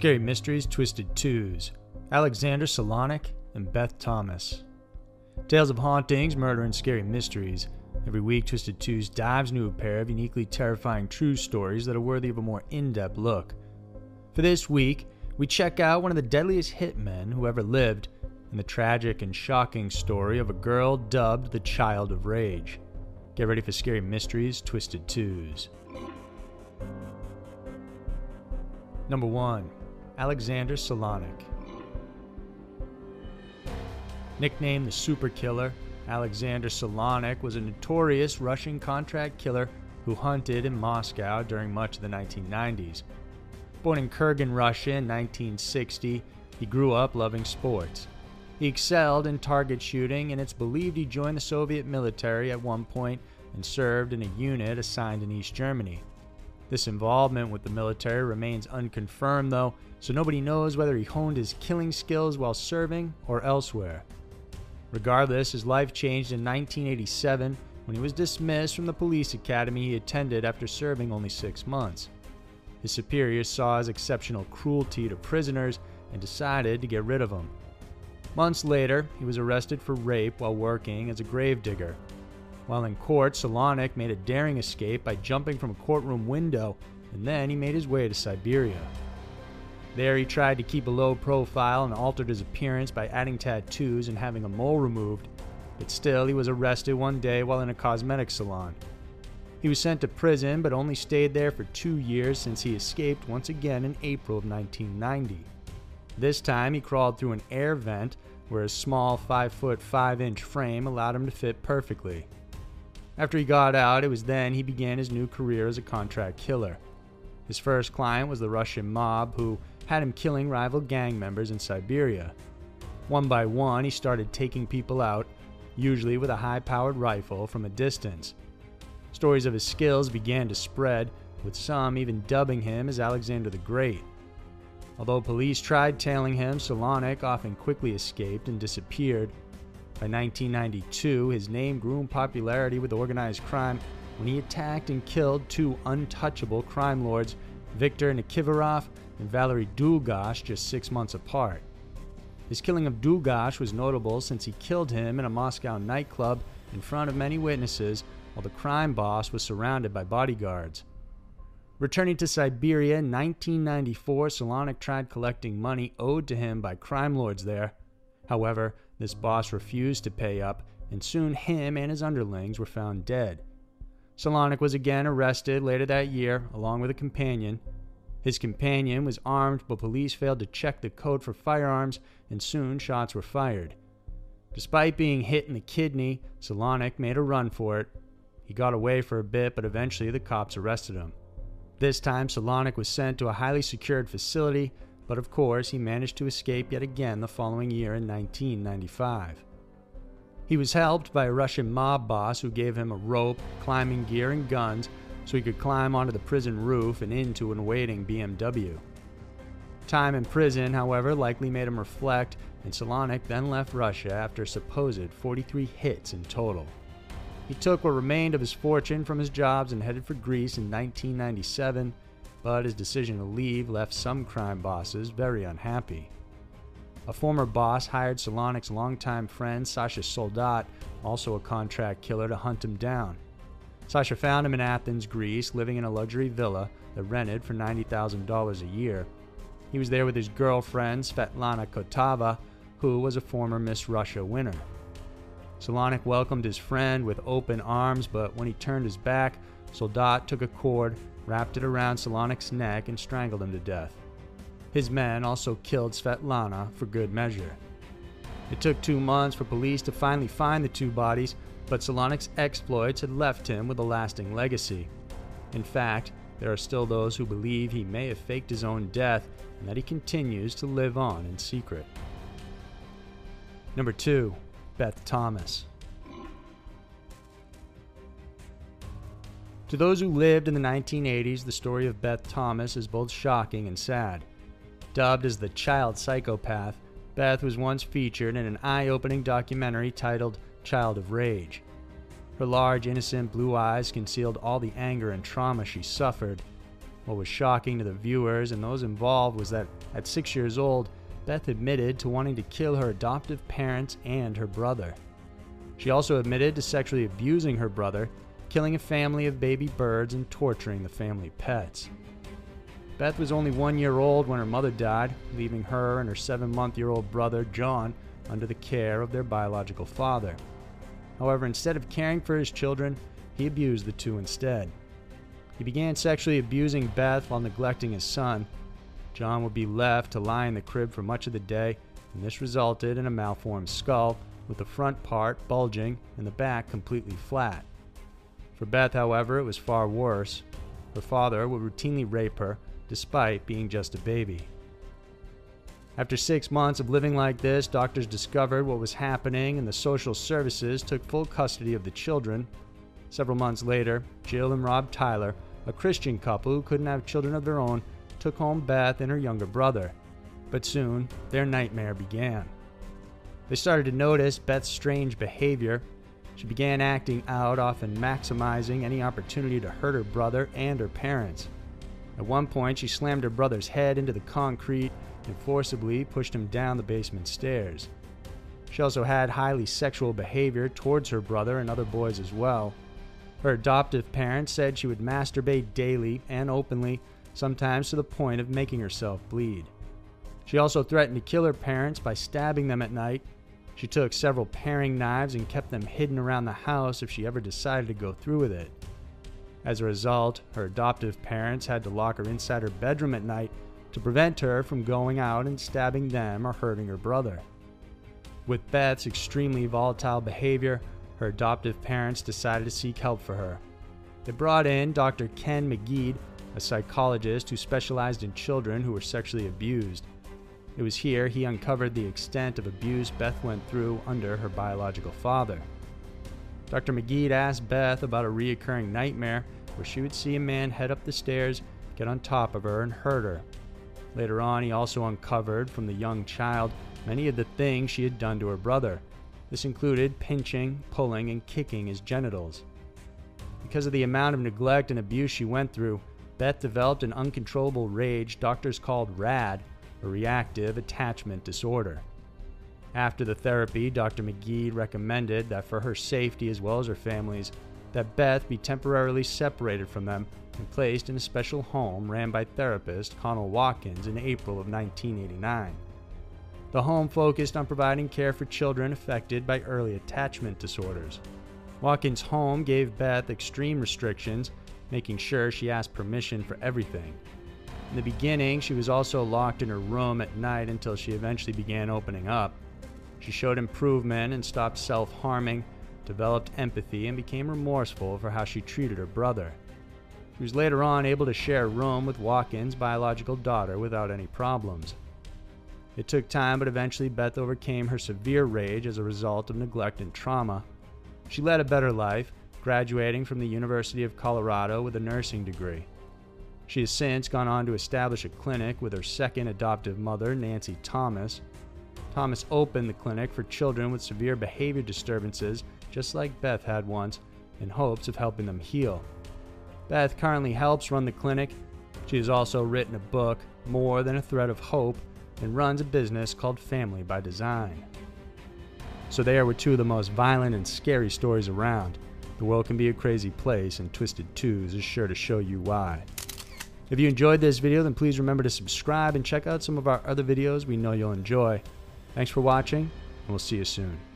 Scary Mysteries Twisted Twos, Alexander Solonik and Beth Thomas. Tales of hauntings, murder, and scary mysteries. Every week, Twisted Twos dives into a pair of uniquely terrifying true stories that are worthy of a more in depth look. For this week, we check out one of the deadliest hitmen who ever lived and the tragic and shocking story of a girl dubbed the Child of Rage. Get ready for Scary Mysteries Twisted Twos. Number 1 Alexander Solonik. Nicknamed the Super Killer, Alexander Solonik was a notorious Russian contract killer who hunted in Moscow during much of the 1990s. Born in Kurgan, Russia in 1960, he grew up loving sports. He excelled in target shooting, and it's believed he joined the Soviet military at one point and served in a unit assigned in East Germany. This involvement with the military remains unconfirmed, though, so nobody knows whether he honed his killing skills while serving or elsewhere. Regardless, his life changed in 1987 when he was dismissed from the police academy he attended after serving only six months. His superiors saw his exceptional cruelty to prisoners and decided to get rid of him. Months later, he was arrested for rape while working as a gravedigger. While in court, Solonik made a daring escape by jumping from a courtroom window, and then he made his way to Siberia. There, he tried to keep a low profile and altered his appearance by adding tattoos and having a mole removed, but still, he was arrested one day while in a cosmetic salon. He was sent to prison, but only stayed there for two years since he escaped once again in April of 1990. This time, he crawled through an air vent where his small 5 foot 5 inch frame allowed him to fit perfectly. After he got out, it was then he began his new career as a contract killer. His first client was the Russian mob, who had him killing rival gang members in Siberia. One by one, he started taking people out, usually with a high powered rifle, from a distance. Stories of his skills began to spread, with some even dubbing him as Alexander the Great. Although police tried tailing him, Solonik often quickly escaped and disappeared, by 1992, his name grew in popularity with organized crime when he attacked and killed two untouchable crime lords, Viktor Nikiforov and Valery Dulgash, just six months apart. His killing of Dulgash was notable since he killed him in a Moscow nightclub in front of many witnesses while the crime boss was surrounded by bodyguards. Returning to Siberia in 1994, Solonik tried collecting money owed to him by crime lords there. However, this boss refused to pay up, and soon him and his underlings were found dead. Solonik was again arrested later that year, along with a companion. His companion was armed, but police failed to check the code for firearms, and soon shots were fired. Despite being hit in the kidney, Solonik made a run for it. He got away for a bit, but eventually the cops arrested him. This time, Solonik was sent to a highly secured facility but of course he managed to escape yet again the following year in 1995. He was helped by a Russian mob boss who gave him a rope, climbing gear, and guns so he could climb onto the prison roof and into an awaiting BMW. Time in prison, however, likely made him reflect, and Solonik then left Russia after supposed 43 hits in total. He took what remained of his fortune from his jobs and headed for Greece in 1997 but his decision to leave left some crime bosses very unhappy. A former boss hired Solonik's longtime friend Sasha Soldat, also a contract killer, to hunt him down. Sasha found him in Athens, Greece, living in a luxury villa that rented for $90,000 a year. He was there with his girlfriend, Svetlana Kotova, who was a former Miss Russia winner. Solonik welcomed his friend with open arms, but when he turned his back, Soldat took a cord wrapped it around Solonik's neck, and strangled him to death. His men also killed Svetlana for good measure. It took two months for police to finally find the two bodies, but Solonik's exploits had left him with a lasting legacy. In fact, there are still those who believe he may have faked his own death and that he continues to live on in secret. Number 2. Beth Thomas. To those who lived in the 1980s, the story of Beth Thomas is both shocking and sad. Dubbed as the child psychopath, Beth was once featured in an eye opening documentary titled Child of Rage. Her large, innocent blue eyes concealed all the anger and trauma she suffered. What was shocking to the viewers and those involved was that at six years old, Beth admitted to wanting to kill her adoptive parents and her brother. She also admitted to sexually abusing her brother, killing a family of baby birds, and torturing the family pets. Beth was only one year old when her mother died, leaving her and her seven month year old brother, John, under the care of their biological father. However, instead of caring for his children, he abused the two instead. He began sexually abusing Beth while neglecting his son. John would be left to lie in the crib for much of the day, and this resulted in a malformed skull, with the front part bulging and the back completely flat. For Beth, however, it was far worse. Her father would routinely rape her, despite being just a baby. After six months of living like this, doctors discovered what was happening and the social services took full custody of the children. Several months later, Jill and Rob Tyler, a Christian couple who couldn't have children of their own, took home Beth and her younger brother. But soon, their nightmare began. They started to notice Beth's strange behavior. She began acting out, often maximizing any opportunity to hurt her brother and her parents. At one point, she slammed her brother's head into the concrete and forcibly pushed him down the basement stairs. She also had highly sexual behavior towards her brother and other boys as well. Her adoptive parents said she would masturbate daily and openly, sometimes to the point of making herself bleed. She also threatened to kill her parents by stabbing them at night. She took several paring knives and kept them hidden around the house if she ever decided to go through with it. As a result, her adoptive parents had to lock her inside her bedroom at night to prevent her from going out and stabbing them or hurting her brother. With Beth's extremely volatile behavior, her adoptive parents decided to seek help for her. They brought in Dr. Ken Magid, a psychologist who specialized in children who were sexually abused. It was here he uncovered the extent of abuse Beth went through under her biological father. Dr. Magid asked Beth about a reoccurring nightmare where she would see a man head up the stairs, get on top of her, and hurt her. Later on, he also uncovered from the young child many of the things she had done to her brother. This included pinching, pulling, and kicking his genitals. Because of the amount of neglect and abuse she went through, Beth developed an uncontrollable rage doctors called RAD, reactive attachment disorder. After the therapy, Dr. Magid recommended that for her safety as well as her family's, that Beth be temporarily separated from them and placed in a special home ran by therapist Connell Watkins in April of 1989. The home focused on providing care for children affected by early attachment disorders. Watkins' home gave Beth extreme restrictions, making sure she asked permission for everything. In the beginning, she was also locked in her room at night until she eventually began opening up. She showed improvement and stopped self harming, developed empathy, and became remorseful for how she treated her brother. She was later on able to share a room with Watkins' biological daughter without any problems. It took time, but eventually Beth overcame her severe rage as a result of neglect and trauma. She led a better life, graduating from the University of Colorado with a nursing degree. She has since gone on to establish a clinic with her second adoptive mother, Nancy Thomas, Thomas opened the clinic for children with severe behavior disturbances, just like Beth had once, in hopes of helping them heal. Beth currently helps run the clinic. She has also written a book, More Than a Thread of Hope, and runs a business called Family by Design. So, there were two of the most violent and scary stories around. The world can be a crazy place, and Twisted Twos is sure to show you why. If you enjoyed this video, then please remember to subscribe and check out some of our other videos we know you'll enjoy. Thanks for watching, and we'll see you soon.